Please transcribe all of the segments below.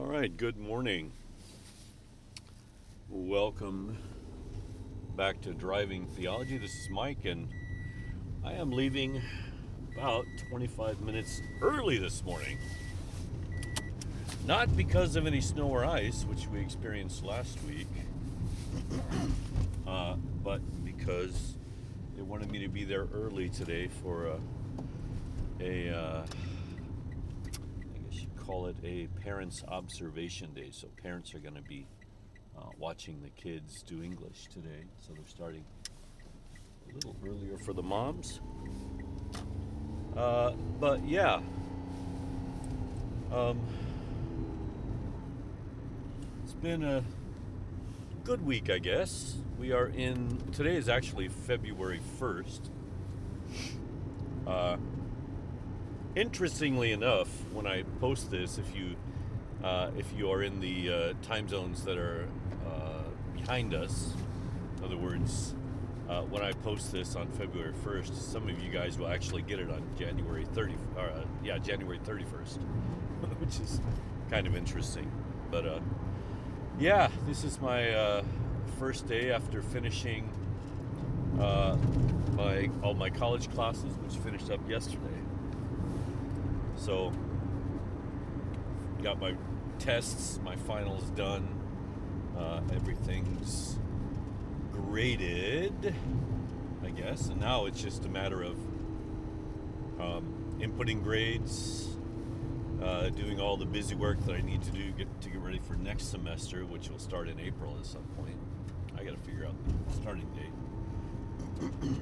All right, good morning. Welcome back to Driving Theology. This is Mike, and I am leaving about 25 minutes early this morning. Not because of any snow or ice, which we experienced last week, uh, but because they wanted me to be there early today for a, a uh, call it a parents' observation day. So parents are going to be uh, watching the kids do English today. So they're starting a little earlier for the moms. Uh, but yeah. Um, it's been a good week, I guess. We are in, today is actually February 1st. Uh, interestingly enough, when I post this, if you uh, if you are in the uh, time zones that are uh, behind us, in other words, uh, when I post this on February 1st, some of you guys will actually get it on January 30, or, uh, yeah, January 31st, which is kind of interesting. But uh, yeah, this is my first day after finishing my all my college classes, which finished up yesterday. So, got my tests, my finals done. Uh, everything's graded, I guess. And now it's just a matter of um, inputting grades, uh, doing all the busy work that I need to do get, to get ready for next semester, which will start in April at some point. I got to figure out the starting date.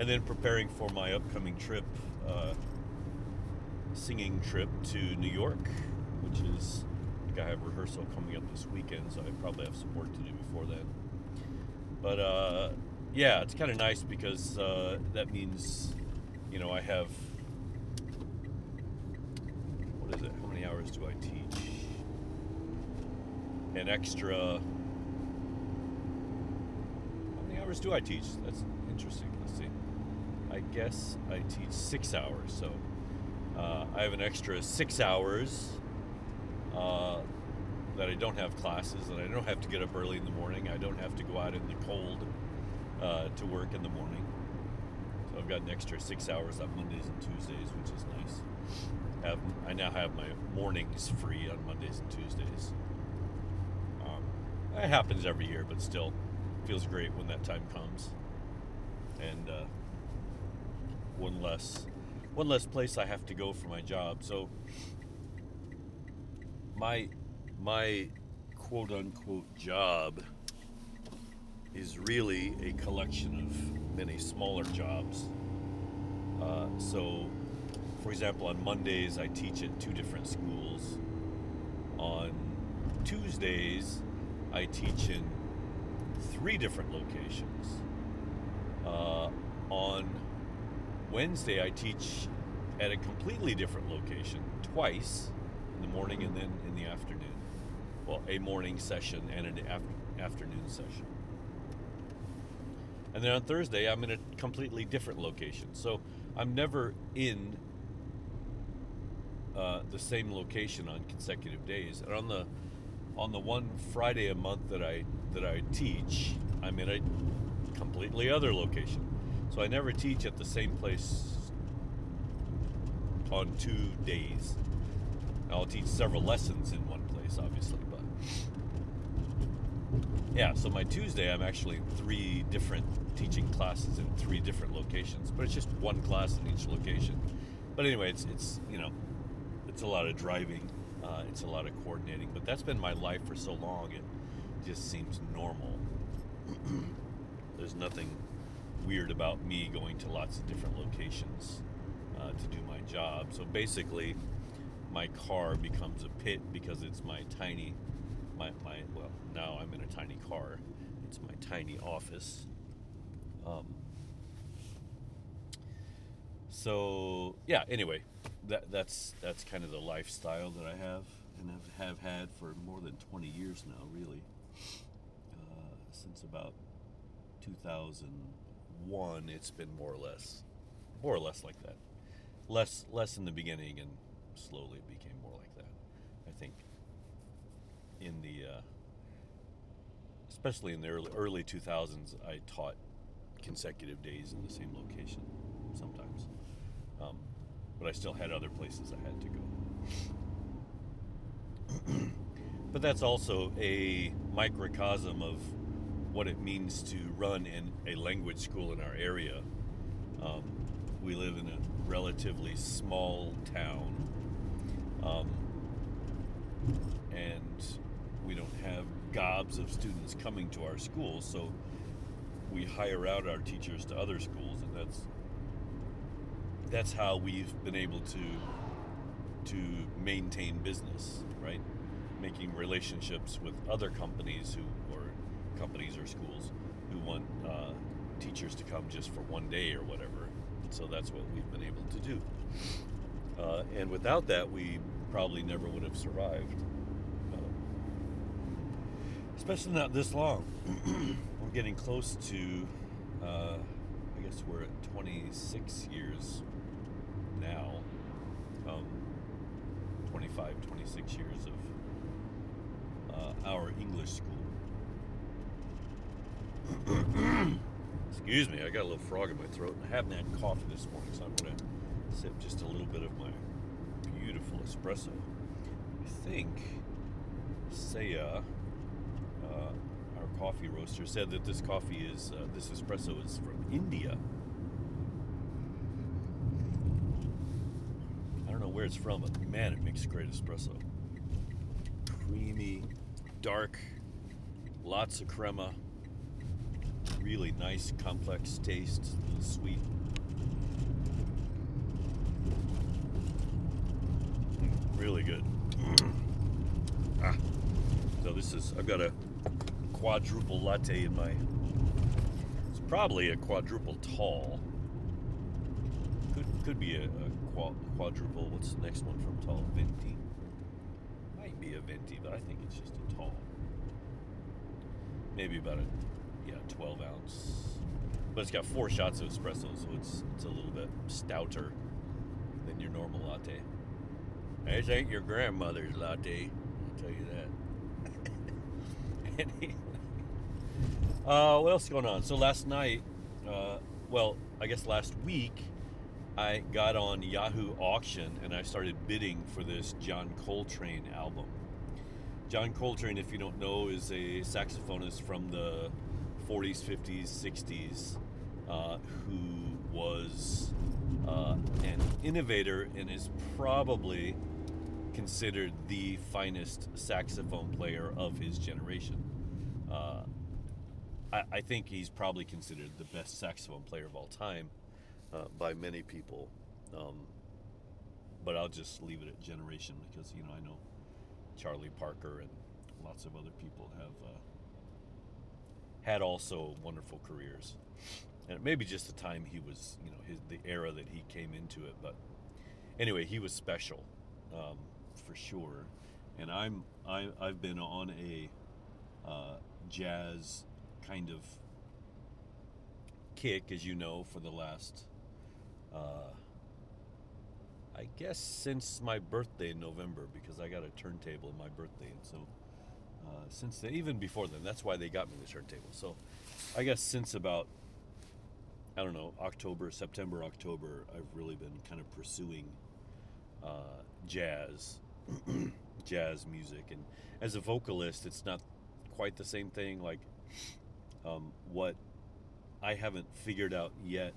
and then preparing for my upcoming trip. Uh, singing trip to New York, which is I I have rehearsal coming up this weekend, so I probably have some work to do before then. But uh, yeah, it's kind of nice because uh, that means you know I have what is it? How many hours do I teach? An extra. How many hours do I teach? That's interesting. Let's see. I guess I teach six hours, so uh, I have an extra six hours uh, that I don't have classes, and I don't have to get up early in the morning. I don't have to go out in the cold uh, to work in the morning. So I've got an extra six hours on Mondays and Tuesdays, which is nice. Have, I now have my mornings free on Mondays and Tuesdays. Um, it happens every year, but still feels great when that time comes. And uh, one less one less place I have to go for my job. So my my quote unquote job is really a collection of many smaller jobs. Uh, so, for example, on Mondays I teach at two different schools. On Tuesdays I teach in three different locations. Uh, on Wednesday, I teach at a completely different location twice in the morning and then in the afternoon. Well, a morning session and an af- afternoon session. And then on Thursday, I'm in a completely different location. So I'm never in uh, the same location on consecutive days. And on the on the one Friday a month that I that I teach, I'm in a completely other location. So I never teach at the same place on two days. I'll teach several lessons in one place, obviously, but yeah. So my Tuesday, I'm actually in three different teaching classes in three different locations, but it's just one class in each location. But anyway, it's it's you know, it's a lot of driving, uh, it's a lot of coordinating. But that's been my life for so long; it just seems normal. There's nothing weird about me going to lots of different locations uh, to do my job. So basically, my car becomes a pit because it's my tiny, my, my well, now I'm in a tiny car. It's my tiny office. Um, so yeah. Anyway, that that's that's kind of the lifestyle that I have and have, have had for more than 20 years now, really, uh, since about 2000 one, it's been more or less, more or less like that. Less, less in the beginning, and slowly it became more like that. I think in the, uh, especially in the early, early 2000s, I taught consecutive days in the same location sometimes. Um, but I still had other places I had to go. but that's also a microcosm of what it means to run in a language school in our area. Um, we live in a relatively small town, um, and we don't have gobs of students coming to our school, so we hire out our teachers to other schools, and that's that's how we've been able to to maintain business, right? Making relationships with other companies who or companies or schools want uh, teachers to come just for one day or whatever. So that's what we've been able to do. Uh, and without that, we probably never would have survived. Uh, especially not this long. We're getting close to, uh, I guess we're at 26 years now. Um, 25, 26 years of uh, our English school. Excuse me, I got a little frog in my throat, and I haven't had coffee this morning, so I'm going to sip just a little bit of my beautiful espresso. I think Saya, uh, our coffee roaster, said that this coffee is, uh, this espresso is from India. I don't know where it's from, but man, it makes great espresso. Creamy, dark, lots of crema really nice, complex taste, a little sweet. Mm, really good. ah. So this is, I've got a quadruple latte in my, it's probably a quadruple tall. Could, could be a, a quadruple, what's the next one from tall? Venti? Might be a venti, but I think it's just a tall. Maybe about a yeah, 12 ounce. But it's got four shots of espresso, so it's it's a little bit stouter than your normal latte. This ain't your grandmother's latte, I'll tell you that. Uh, what else going on? So last night, uh, well, I guess last week, I got on Yahoo Auction and I started bidding for this John Coltrane album. John Coltrane, if you don't know, is a saxophonist from the 40s, 50s, 60s, uh, who was uh, an innovator and is probably considered the finest saxophone player of his generation. Uh, I, I, think he's probably considered the best saxophone player of all time uh, by many people. Um, but I'll just leave it at generation because, you know, I know Charlie Parker and lots of other people have uh, had also wonderful careers. And maybe just the time he was, you know, his the era that he came into it. But anyway, he was special um, for sure. And I'm I, I've been on a uh, jazz kind of kick, as you know, for the last, uh, I guess, since my birthday in November, because I got a turntable in my birthday, and so uh, since then, even before then. That's why they got me the turntable. So I guess since about I don't know October, September, October, I've really been kind of pursuing uh, jazz, jazz music, and as a vocalist, it's not quite the same thing. Like um, what I haven't figured out yet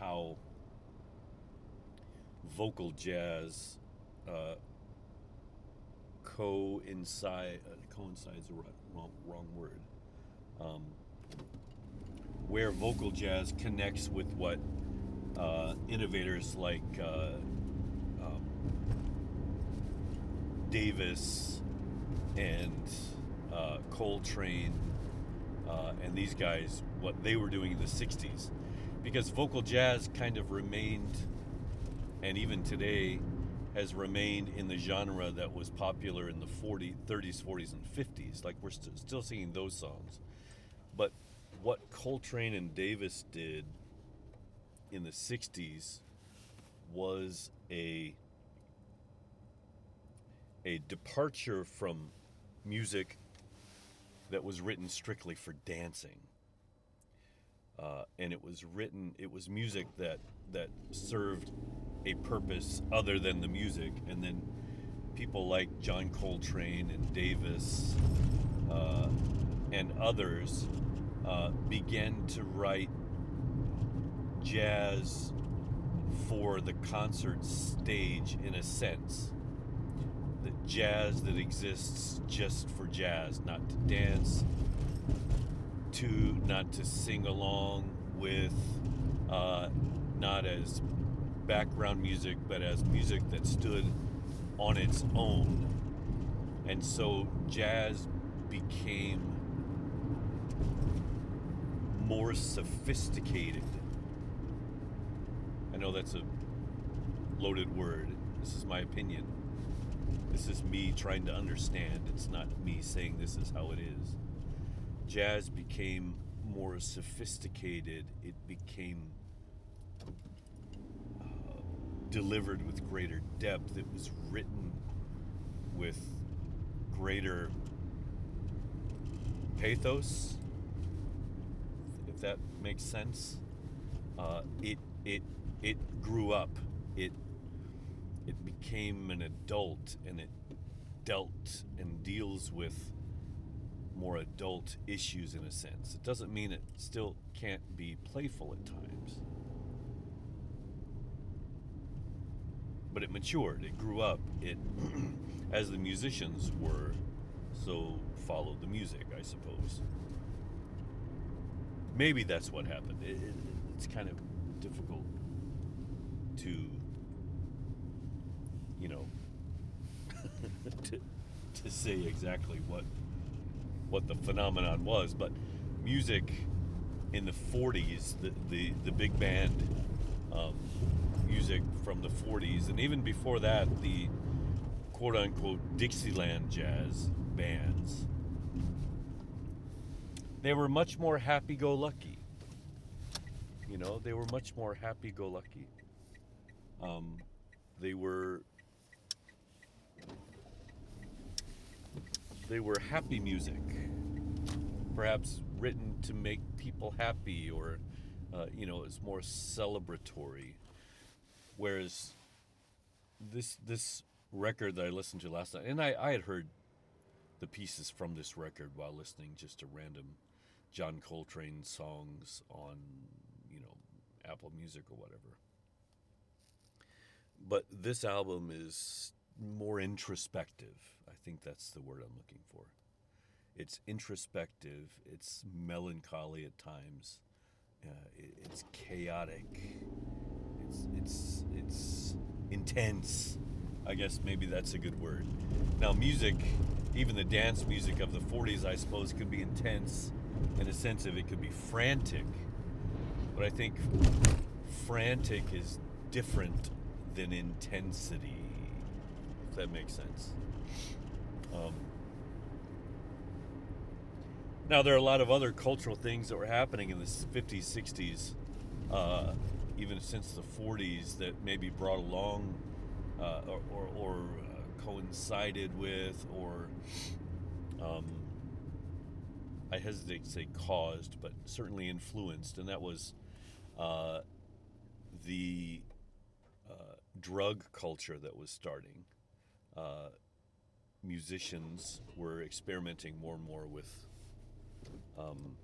how vocal jazz uh, coincide coincides the wrong, wrong word. Um, where vocal jazz connects with what uh, innovators like uh, um, Davis and uh, Coltrane uh, and these guys, what they were doing in the 60s. Because vocal jazz kind of remained, and even today, has remained in the genre that was popular in the 40, 30s, 40s, and 50s. Like we're st- still singing those songs. But what Coltrane and Davis did in the 60s was a a departure from music that was written strictly for dancing. Uh, and it was written, it was music that, that served a purpose other than the music. And then people like John Coltrane and Davis uh, and others uh, began to write jazz for the concert stage in a sense. The jazz that exists just for jazz, not to dance, to not to sing along with, uh, not as background music, but as music that stood on its own. And so jazz became more sophisticated. I know that's a loaded word. This is my opinion. This is me trying to understand. It's not me saying this is how it is. Jazz became more sophisticated. It became delivered with greater depth. It was written with greater pathos, if that makes sense. Uh, it it it grew up. It it became an adult, and it dealt and deals with more adult issues in a sense. It doesn't mean it still can't be playful at times. But it matured, it grew up. It as the musicians were so followed the music, I suppose. Maybe that's what happened. It, it, it's kind of difficult to, you know, to, to say exactly what what the phenomenon was, but music in the 40s, the the, the big band um, music from the 40s, and even before that, the quote unquote Dixieland jazz bands, they were much more happy go lucky. You know, they were much more happy go lucky. Um, they were they were happy music, perhaps written to make people happy, or uh, you know, it's more celebratory. Whereas this this record that I listened to last night, and I, I had heard the pieces from this record while listening just to random John Coltrane songs on, you know, Apple Music or whatever. But this album is more introspective. I think that's the word I'm looking for. It's introspective, it's melancholy at times, uh, it, it's chaotic, it's, it's, it's intense. I guess maybe that's a good word. Now, music, even the dance music of the 40s, I suppose, could be intense in a sense of it could be frantic. But I think frantic is different than intensity, if that makes sense. Um, now, there are a lot of other cultural things that were happening in the 50s, 60s, uh, even since the 40s, that maybe brought along uh, or, or, or uh, coincided with, or um, I hesitate to say caused, but certainly influenced, and that was uh, the uh, drug culture that was starting. Uh, musicians were experimenting more and more with um,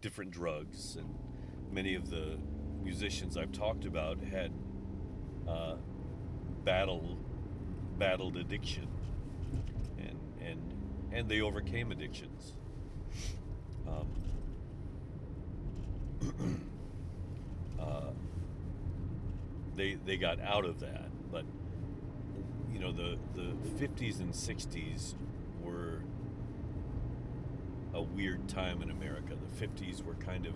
different drugs, and many of the musicians I've talked about had uh, battle battled addiction and and and they overcame addictions. Um, uh, they they got out of that but you know the the 50s and 60s were a weird time in America. The 50s were kind of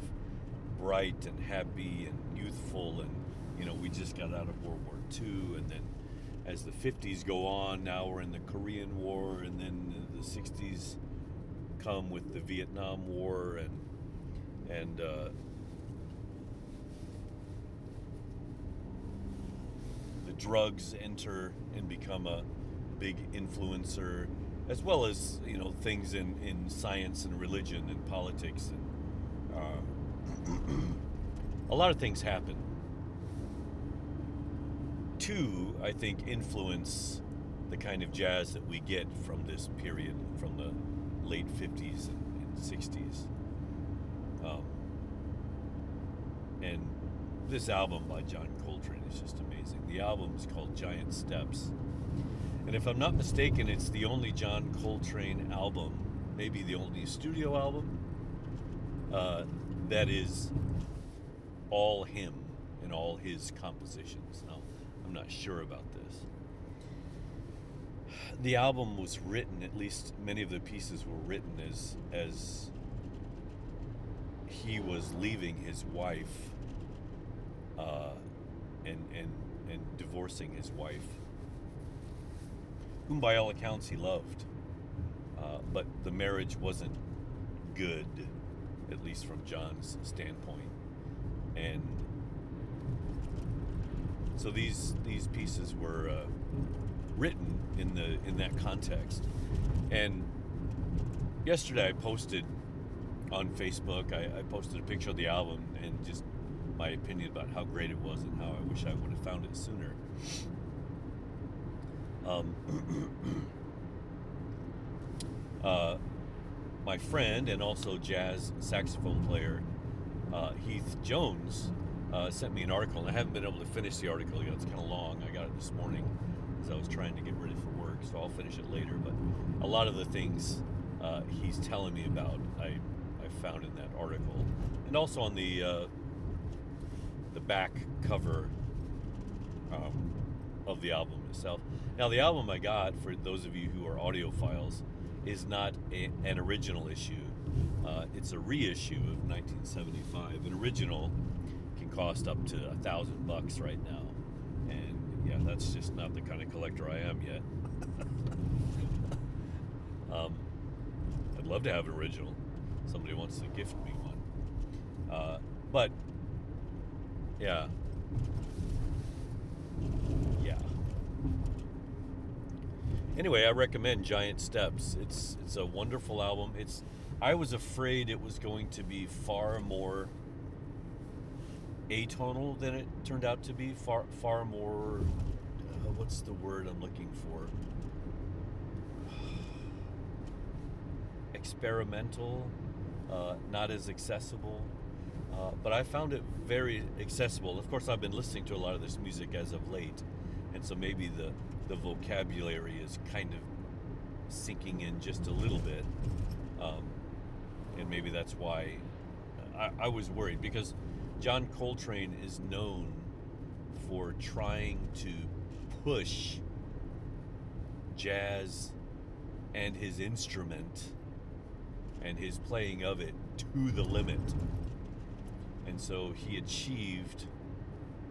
bright and happy and youthful and you know we just got out of World War II and then as the 50s go on, now we're in the Korean War, and then the 60s come with the Vietnam War, and and uh, the drugs enter and become a big influencer, as well as you know things in, in science and religion and politics and a lot of things happen. To I think influence the kind of jazz that we get from this period from the late 50s and, and 60s um, and this album by John Coltrane is just amazing. The album is called Giant Steps. And if I'm not mistaken, it's the only John Coltrane album, maybe the only studio album, uh, that is all him and all his compositions. Now, I'm not sure about this. The album was written, at least many of the pieces were written as as he was leaving his wife uh, and and and divorcing his wife whom by all accounts he loved. Uh, but the marriage wasn't good, at least from John's standpoint. And so these these pieces were uh, written in the in that context. And yesterday I posted on Facebook. I, I posted a picture of the album and just my opinion about how great it was and how I wish I would have found it sooner. Um, uh, my friend and also jazz saxophone player uh, Heath Jones uh, sent me an article, and I haven't been able to finish the article yet. It's kind of long. I got it this morning as I was trying to get ready for work, so I'll finish it later. But a lot of the things uh, he's telling me about, I, I found in that article, and also on the uh, the back cover um, of the album itself. Now, the album I got, for those of you who are audiophiles, is not a, an original issue. Uh, it's a reissue of 1975. An original can cost up to a thousand bucks right now, and yeah, that's just not the kind of collector I am yet. um, I'd love to have an original. Somebody wants to gift me one, uh, but yeah. yeah, anyway, I recommend Giant Steps. It's it's a wonderful album. It's I was afraid it was going to be far more atonal than it turned out to be. Far far more. Uh, what's the word I'm looking for? Experimental, uh, not as accessible. Uh, but I found it very accessible. Of course, I've been listening to a lot of this music as of late, and so maybe the the vocabulary is kind of sinking in just a little bit. Um, and maybe that's why I, I, was worried because John Coltrane is known for trying to push jazz and his instrument and his playing of it to the limit. And so he achieved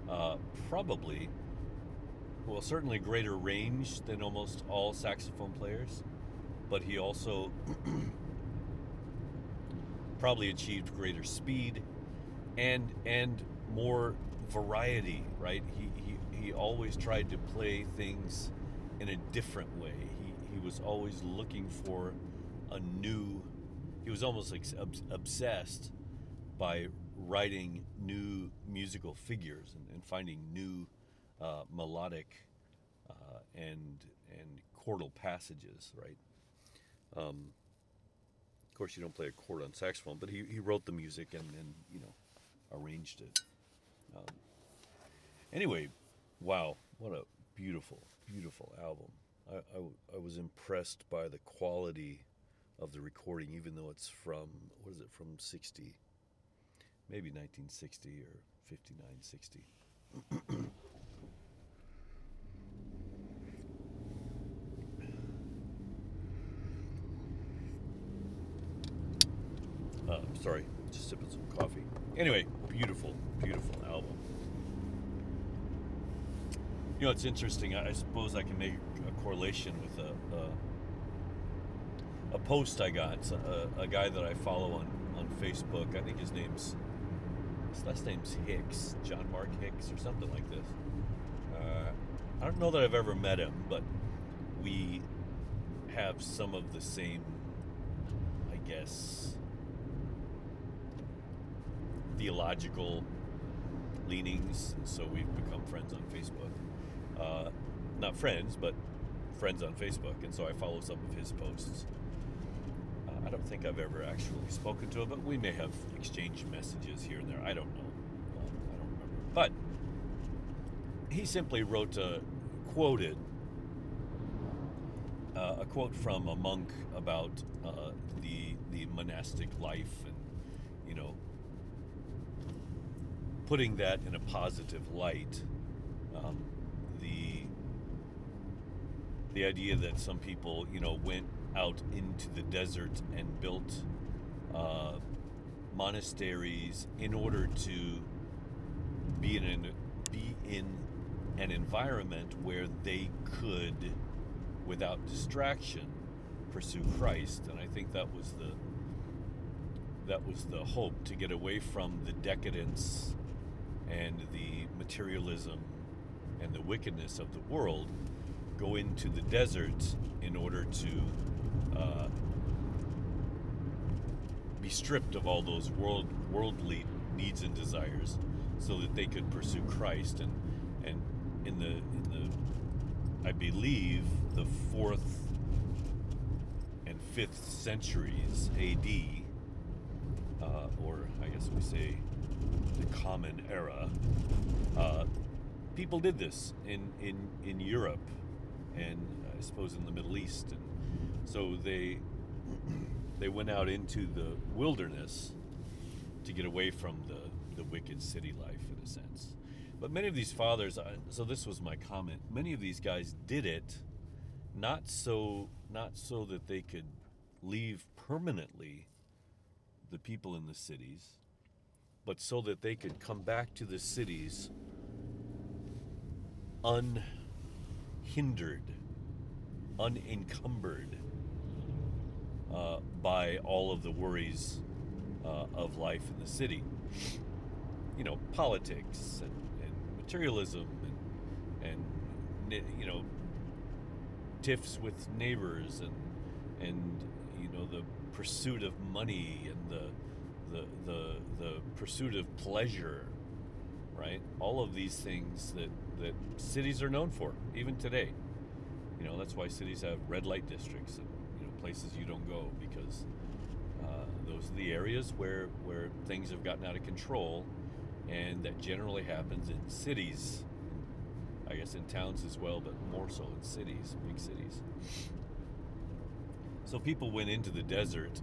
uh, probably well, certainly greater range than almost all saxophone players, but he also probably achieved greater speed and and more variety, right? He, he, he always tried to play things in a different way. He, he was always looking for a new, he was almost like obsessed by writing new musical figures and, and finding new uh, melodic uh, and and chordal passages, right? Um, of course, you don't play a chord on saxophone, but he, he wrote the music and, and you know arranged it. Um, anyway, wow, what a beautiful, beautiful album. I, I, I, was impressed by the quality of the recording, even though it's from, what is it, from 60, maybe 1960 or 59, 60. Uh, sorry, just sipping some coffee. Anyway, beautiful, beautiful album. You know, it's interesting. I, suppose I can make a correlation with a a, a post I got. A, a, guy that I follow on on Facebook. I think his name's his last name's Hicks, John Mark Hicks, or something like this. Uh, I don't know that I've ever met him, but we have some of the same, I guess, theological leanings. And so we've become friends on Facebook. Uh, not friends, but friends on Facebook. And so I follow some of his posts. Uh, I don't think I've ever actually spoken to him, but we may have exchanged messages here and there. I don't know. Uh, I don't remember. But he simply wrote a quoted uh, a quote from a monk about uh, the the monastic life and you know putting that in a positive light um, the the idea that some people you know went out into the desert and built uh, monasteries in order to be in an, be in an environment where they could without distraction pursue Christ. And I think that was the that was the hope to get away from the decadence and the materialism and the wickedness of the world go into the desert in order to uh, be stripped of all those world worldly needs and desires so that they could pursue Christ. And and in the in the I believe the fourth and fifth centuries AD uh, or I guess we say the Common Era, uh, people did this in, in, in Europe and I suppose in the Middle East. And so they, they went out into the wilderness to get away from the, the wicked city life, in a sense. But many of these fathers, so this was my comment, many of these guys did it not so not so that they could leave permanently the people in the cities but so that they could come back to the cities unhindered, unencumbered uh, by all of the worries uh, of life in the city. You know, politics and, and materialism and, and, you know, tiffs with neighbors and, and, you know, the pursuit of money and the, the, the, the pursuit of pleasure, right? All of these things that, that cities are known for, even today. You know, that's why cities have red light districts and you know places you don't go because uh, those are the areas where where things have gotten out of control, and that generally happens in cities. I guess in towns as well, but more so in cities, big cities. So people went into the desert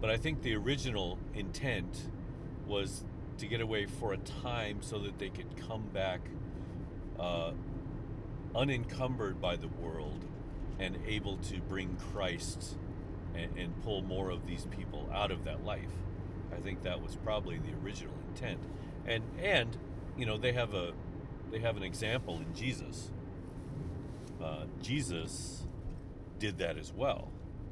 but I think the original intent was to get away for a time so that they could come back uh, unencumbered by the world and able to bring Christ and, and pull more of these people out of that life. I think that was probably the original intent. And and you know they have a they have an example in Jesus. Uh, Jesus did that as well.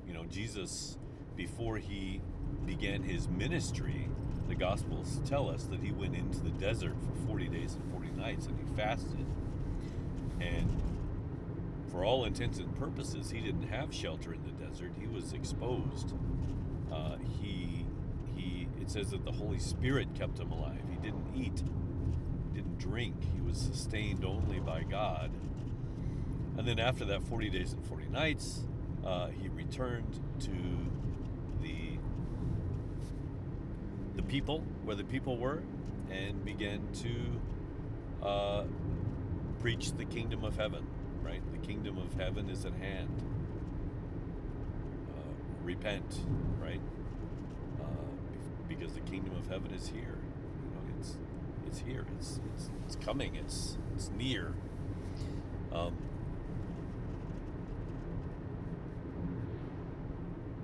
You know, Jesus before he began his ministry, the Gospels tell us that he went into the desert for 40 days and 40 nights and he fasted. And for all intents and purposes, he didn't have shelter in the desert. He was exposed. Uh, he, he, it says that the Holy Spirit kept him alive. He didn't eat, didn't drink. He was sustained only by God. And then after that 40 days and 40 nights, uh, he returned to the people, where the people were, and began to uh, preach the kingdom of heaven, right? The kingdom of heaven is at hand. Uh, repent, right? Uh, because the kingdom of heaven is here. You know, it's it's here. It's it's, it's coming. It's it's near. Um,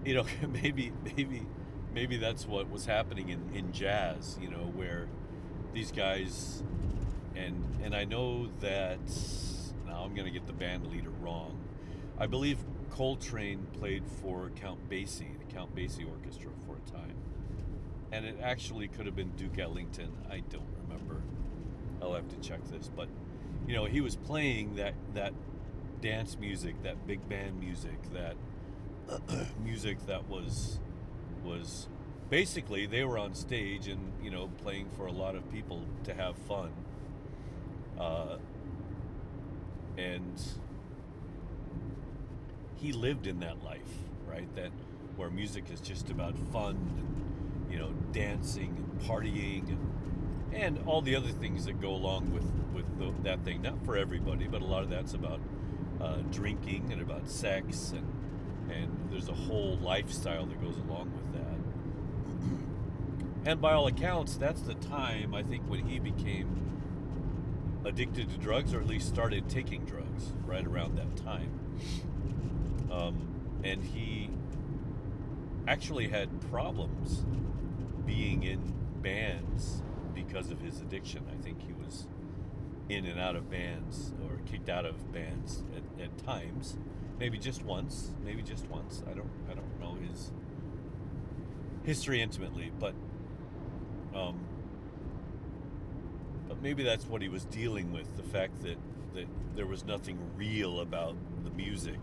you know, maybe maybe maybe that's what was happening in, in jazz, you know, where these guys and and I know that now I'm gonna get the band leader wrong. I believe Coltrane played for Count Basie, the Count Basie Orchestra for a time. And it actually could have been Duke Ellington. I don't remember. I'll have to check this. But you know, he was playing that that dance music, that big band music, that music that was was basically they were on stage and you know playing for a lot of people to have fun. Uh, and he lived in that life right? That where music is just about fun and you know dancing and partying and and all the other things that go along with with the, that thing. Not for everybody but a lot of that's about uh, drinking and about sex and and there's a whole lifestyle that goes along with that and by all accounts that's the time i think when he became addicted to drugs or at least started taking drugs right around that time um, and he actually had problems being in bands because of his addiction. I think he was in and out of bands or kicked out of bands at, at times. Maybe just once. Maybe just once. I don't. I don't know his history intimately, but um, but maybe that's what he was dealing with. The fact that that there was nothing real about the music,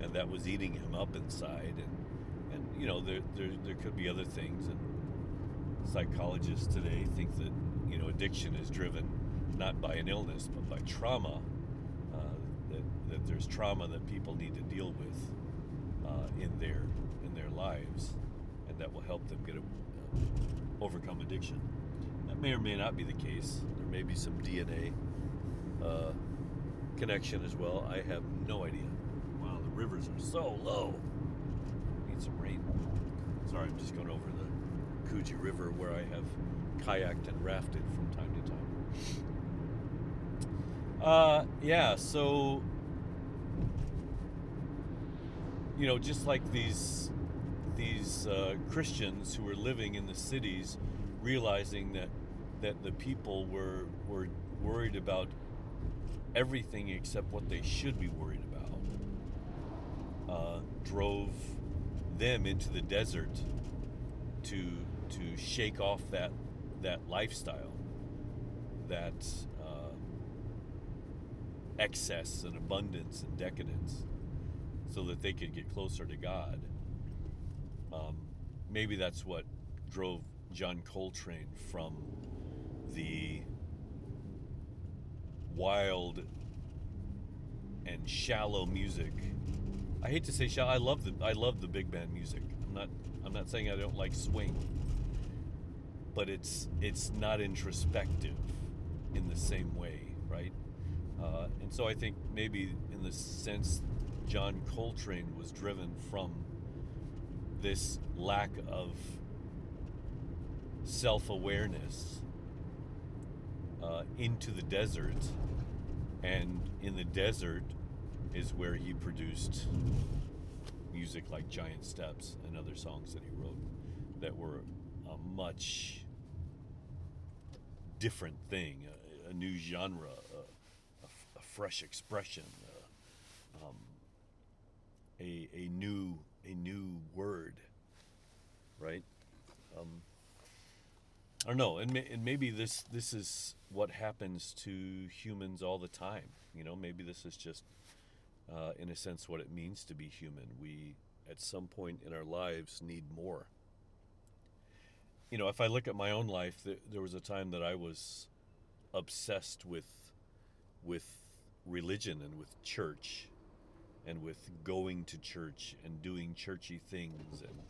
and that was eating him up inside. And and you know there there there could be other things and psychologists today think that you know addiction is driven not by an illness but by trauma. That, that there's trauma that people need to deal with uh, in their in their lives, and that will help them get a, uh, overcome addiction. That may or may not be the case. There may be some DNA uh, connection as well. I have no idea. Wow, the rivers are so low. Need some rain. Sorry, I'm just going over the Kuji River where I have kayaked and rafted from time to time. Uh, yeah, so you know, just like these these uh, Christians who were living in the cities, realizing that that the people were were worried about everything except what they should be worried about, uh, drove them into the desert to to shake off that that lifestyle, that uh, excess and abundance and decadence, so that they could get closer to God. Um, maybe that's what drove John Coltrane from the wild and shallow music. I hate to say shallow. I love the I love the big band music. I'm not I'm not saying I don't like swing, but it's it's not introspective in the same way, right? Uh, and so I think maybe in the sense John Coltrane was driven from this lack of self-awareness uh, into the desert, and in the desert is where he produced music like Giant Steps and other songs that he wrote that were a much different thing, a, a new genre, a fresh expression, uh, um, a, a new a new word, right? Um, I don't know, and, may, and maybe this this is what happens to humans all the time. You know, maybe this is just, uh, in a sense, what it means to be human. We, at some point in our lives, need more. You know, if I look at my own life, there, there was a time that I was obsessed with with religion and with church and with going to church and doing churchy things and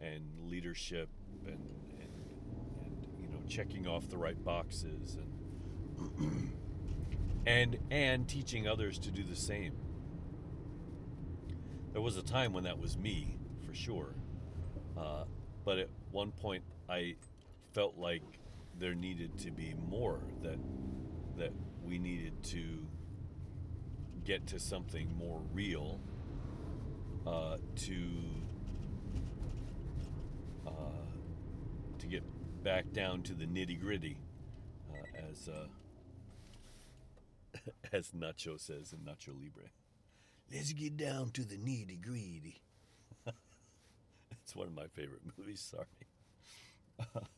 and leadership and and, and you know checking off the right boxes and and and teaching others to do the same. There was a time when that was me for sure, uh, but at one point I felt like there needed to be more that that we needed to get to something more real uh, to uh, to get back down to the nitty gritty, uh, as uh, as Nacho says in Nacho Libre. Let's get down to the nitty gritty. it's one of my favorite movies. Sorry.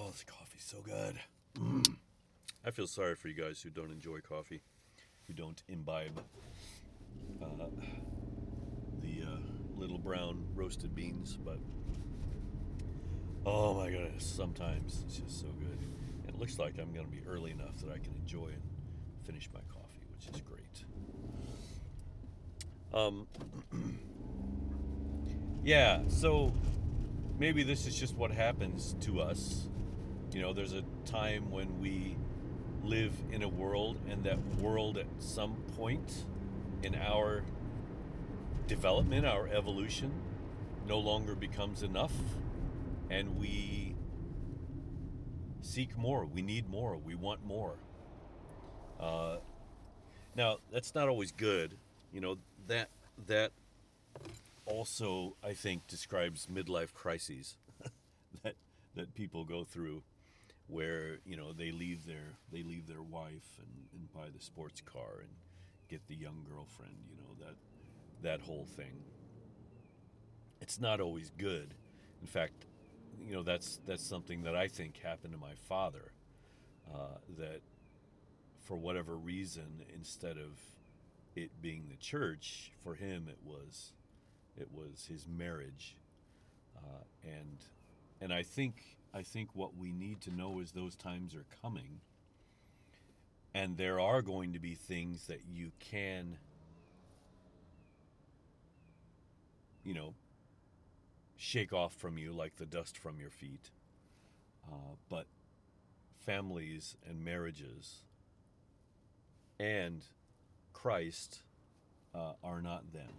oh, this coffee's so good. Mm. I feel sorry for you guys who don't enjoy coffee. who don't imbibe uh, the uh, little brown roasted beans, but oh my goodness, sometimes it's just so good. It looks like I'm going to be early enough that I can enjoy and finish my coffee, which is great. Um, yeah, so maybe this is just what happens to us. You know, there's a time when we live in a world, and that world at some point in our development, our evolution, no longer becomes enough, and we seek more. We need more. We want more. Uh, now, that's not always good. You know that that also, I think, describes midlife crises that that people go through, where you know they leave their they leave their wife and, and buy the sports car and get the young girlfriend. You know that that whole thing. It's not always good. In fact, you know that's that's something that I think happened to my father. Uh, that for whatever reason, instead of it being the church, for him it was it was his marriage, uh, and and I think I think what we need to know is those times are coming, and there are going to be things that you can, you know, shake off from you like the dust from your feet, uh, but families and marriages and Christ uh, are not them.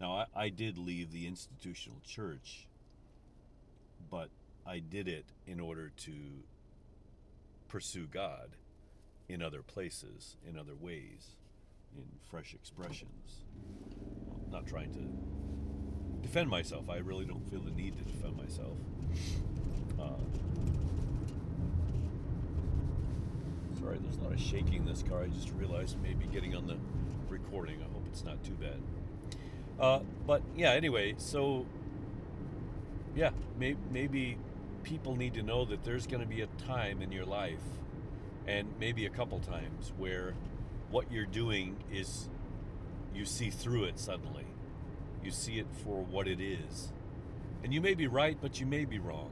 Now, I, I did leave the institutional church, but I did it in order to pursue God in other places, in other ways, in fresh expressions. I'm not trying to defend myself. I really don't feel the need to defend myself. Uh, sorry, there's a lot of shaking in this car. I just realized maybe getting on the recording. I hope it's not too bad. Uh, but yeah, anyway, so yeah, may, maybe people need to know that there's going to be a time in your life, and maybe a couple times, where what you're doing is you see through it suddenly. You see it for what it is. And you may be right, but you may be wrong.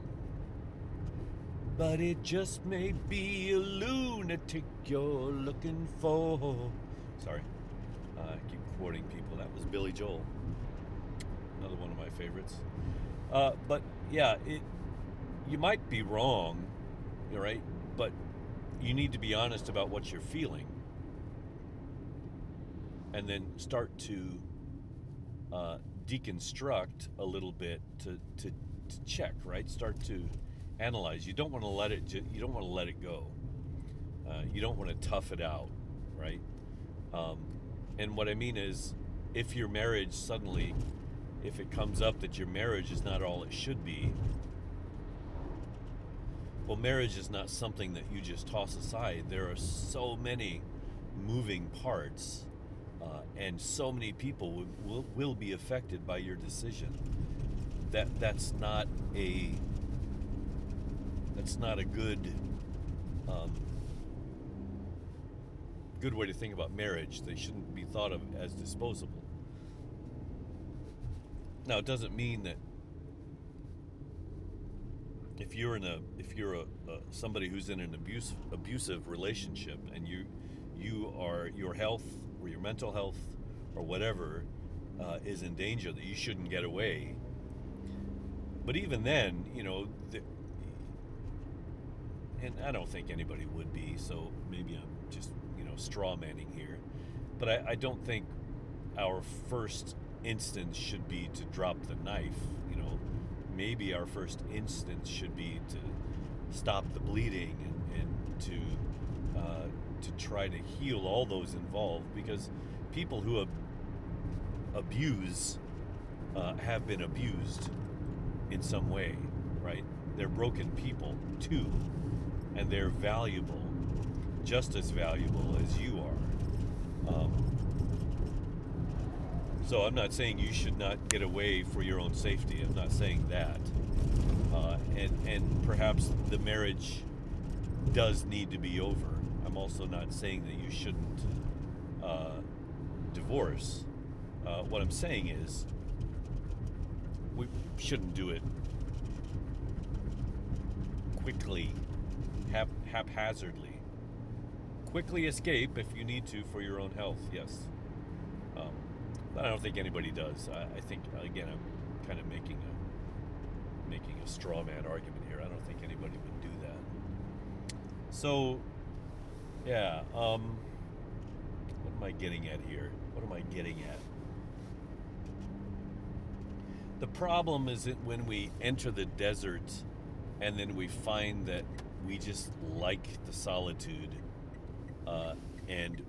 But it just may be a lunatic you're looking for. Sorry. Uh, I keep quoting people. That was Billy Joel another one of my favorites. Uh, but yeah, it you might be wrong, right? But you need to be honest about what you're feeling, and then start to uh, deconstruct a little bit to, to to check, right? Start to analyze. You don't want to let it. You don't want to let it go. Uh, you don't want to tough it out, right? Um, and what I mean is, if your marriage suddenly if it comes up that your marriage is not all it should be, well, marriage is not something that you just toss aside. There are so many moving parts, uh, and so many people will, will, will be affected by your decision. That that's not a that's not a good um, good way to think about marriage. They shouldn't be thought of as disposable. Now, it doesn't mean that if you're in a if you're a, a somebody who's in an abuse, abusive relationship and you you are your health or your mental health or whatever uh, is in danger that you shouldn't get away. But even then, you know, the, and I don't think anybody would be. So maybe I'm just you know straw manning here, but I, I don't think our first instance should be to drop the knife. You know, maybe our first instance should be to stop the bleeding and, and to uh, to try to heal all those involved because people who ab- abuse uh, have been abused in some way, right? They're broken people too, and they're valuable, just as valuable as you are. Um, so I'm not saying you should not get away for your own safety. I'm not saying that. Uh, and and perhaps the marriage does need to be over. I'm also not saying that you shouldn't uh, divorce. Uh, what I'm saying is, we shouldn't do it quickly, hap- haphazardly. Quickly escape if you need to for your own health, yes. I don't think anybody does. I, I think, again, I'm kind of making a making a straw man argument here. I don't think anybody would do that. So, yeah. Um, what am I getting at here? What am I getting at? The problem is that when we enter the desert and then we find that we just like the solitude uh, and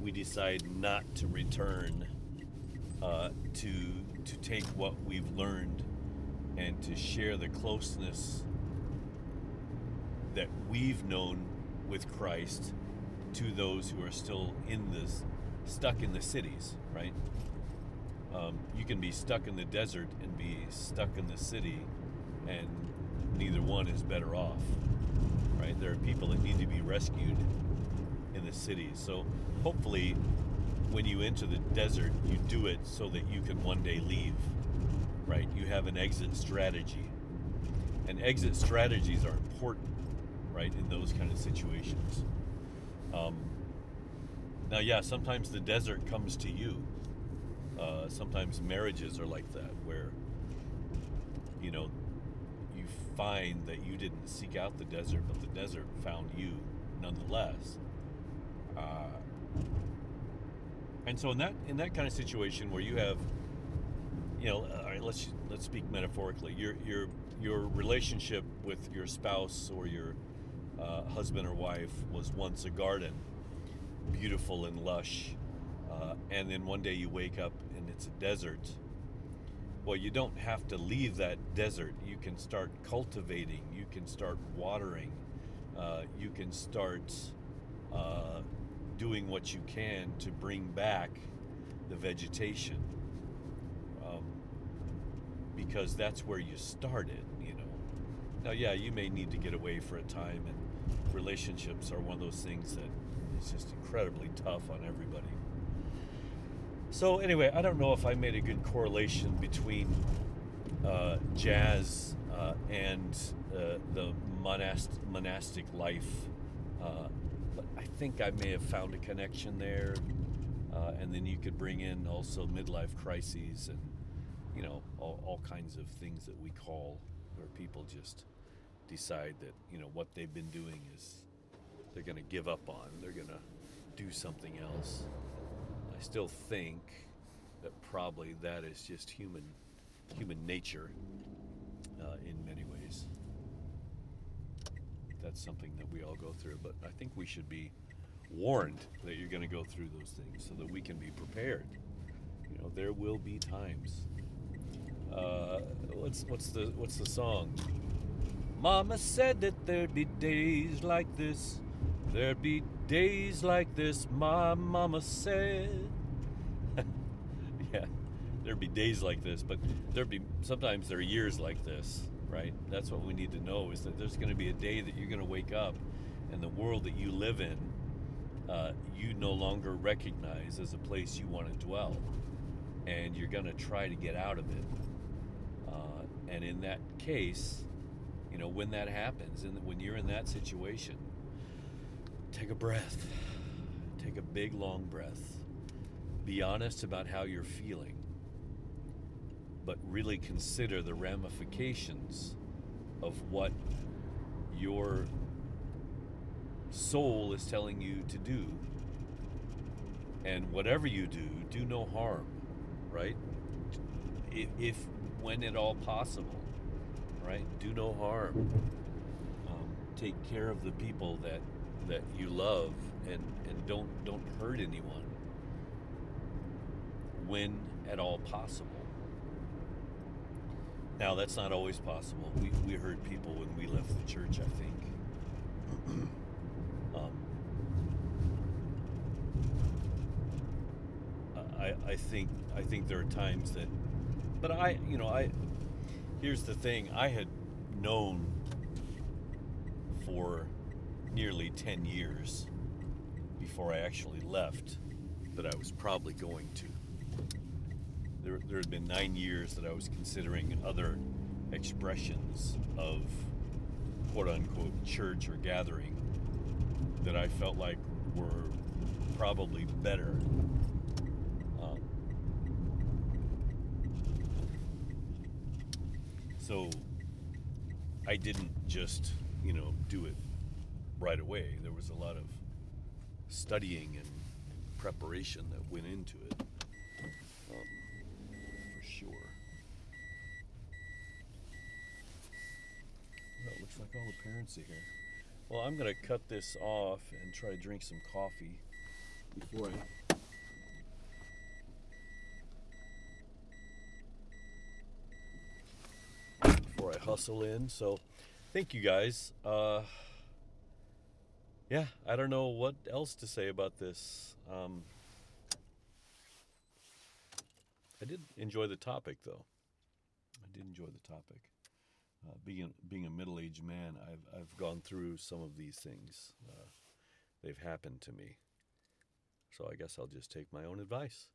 we decide not to return uh, to to take what we've learned and to share the closeness that we've known with Christ to those who are still in this stuck in the cities, right? Um, you can be stuck in the desert and be stuck in the city, and neither one is better off, right? There are people that need to be rescued in the cities. So hopefully, when you enter the desert, you do it so that you can one day leave, right? You have an exit strategy. And exit strategies are important, right, in those kind of situations. Um, now, yeah, sometimes the desert comes to you. Uh, sometimes marriages are like that, where, you know, you find that you didn't seek out the desert, but the desert found you nonetheless. Uh, and so in that in that kind of situation where you have, you know, all right, let's let's speak metaphorically. Your your your relationship with your spouse or your uh, husband or wife was once a garden, beautiful and lush, uh, and then one day you wake up and it's a desert. Well, you don't have to leave that desert. You can start cultivating. You can start watering. Uh, you can start uh, doing what you can to bring back the vegetation. Um, because that's where you started you know. Now yeah you may need to get away for a time and relationships are one of those things that is just incredibly tough on everybody. So anyway i don't know if i made a good correlation between uh, jazz uh, and uh, the monast- monastic life uh, I think I may have found a connection there. Uh, and then you could bring in also midlife crises and, you know, all, all kinds of things that we call where people just decide that, you know, what they've been doing is they're going to give up on. They're going to do something else. I still think that probably that is just human human nature uh, in many ways that's something that we all go through. But I think we should be warned that you're going to go through those things so that we can be prepared. You know, there will be times. Uh, what's what's the what's the song? Mama said that there'd be days like this. There'd be days like this. My mama said. yeah, there'd be days like this, but there'd be sometimes there are years like this right? That's what we need to know is that there's going to be a day that you're going to wake up and the world that you live in, uh, you no longer recognize as a place you want to dwell. And you're going to try to get out of it. Uh, and in that case, you know, when that happens, and when you're in that situation, take a breath. Take a big, long breath. Be honest about how you're feeling but really consider the ramifications of what your soul is telling you to do. And whatever you do, do no harm, right? If, if when at all possible, right? Do no harm. Um, take care of the people that that you love, and and don't don't hurt anyone when at all possible. Now, that's not always possible. We, we hurt people when we left the church, I think. um, I, I think I think there are times that, but I you know I here's the thing I had known for nearly ten years before I actually left that I was probably going to. There, had been nine years that I was considering other expressions of quote unquote church or gathering that I felt like were probably better. Um, so I didn't just, you know, do it right away. There was a lot of studying and preparation that went into it, sure. Well, it looks like all the parents are here. Well, I'm gonna cut this off and try to drink some coffee before I. Before I hustle in, so thank you guys. Uh, yeah, I don't know what else to say about this. Um, I did enjoy the topic, though. I did enjoy the topic. Uh, being being a middle aged man, I've I've gone through some of these things. Uh, they've happened to me. So I guess I'll just take my own advice.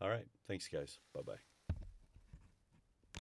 All right, thanks, guys. Bye bye.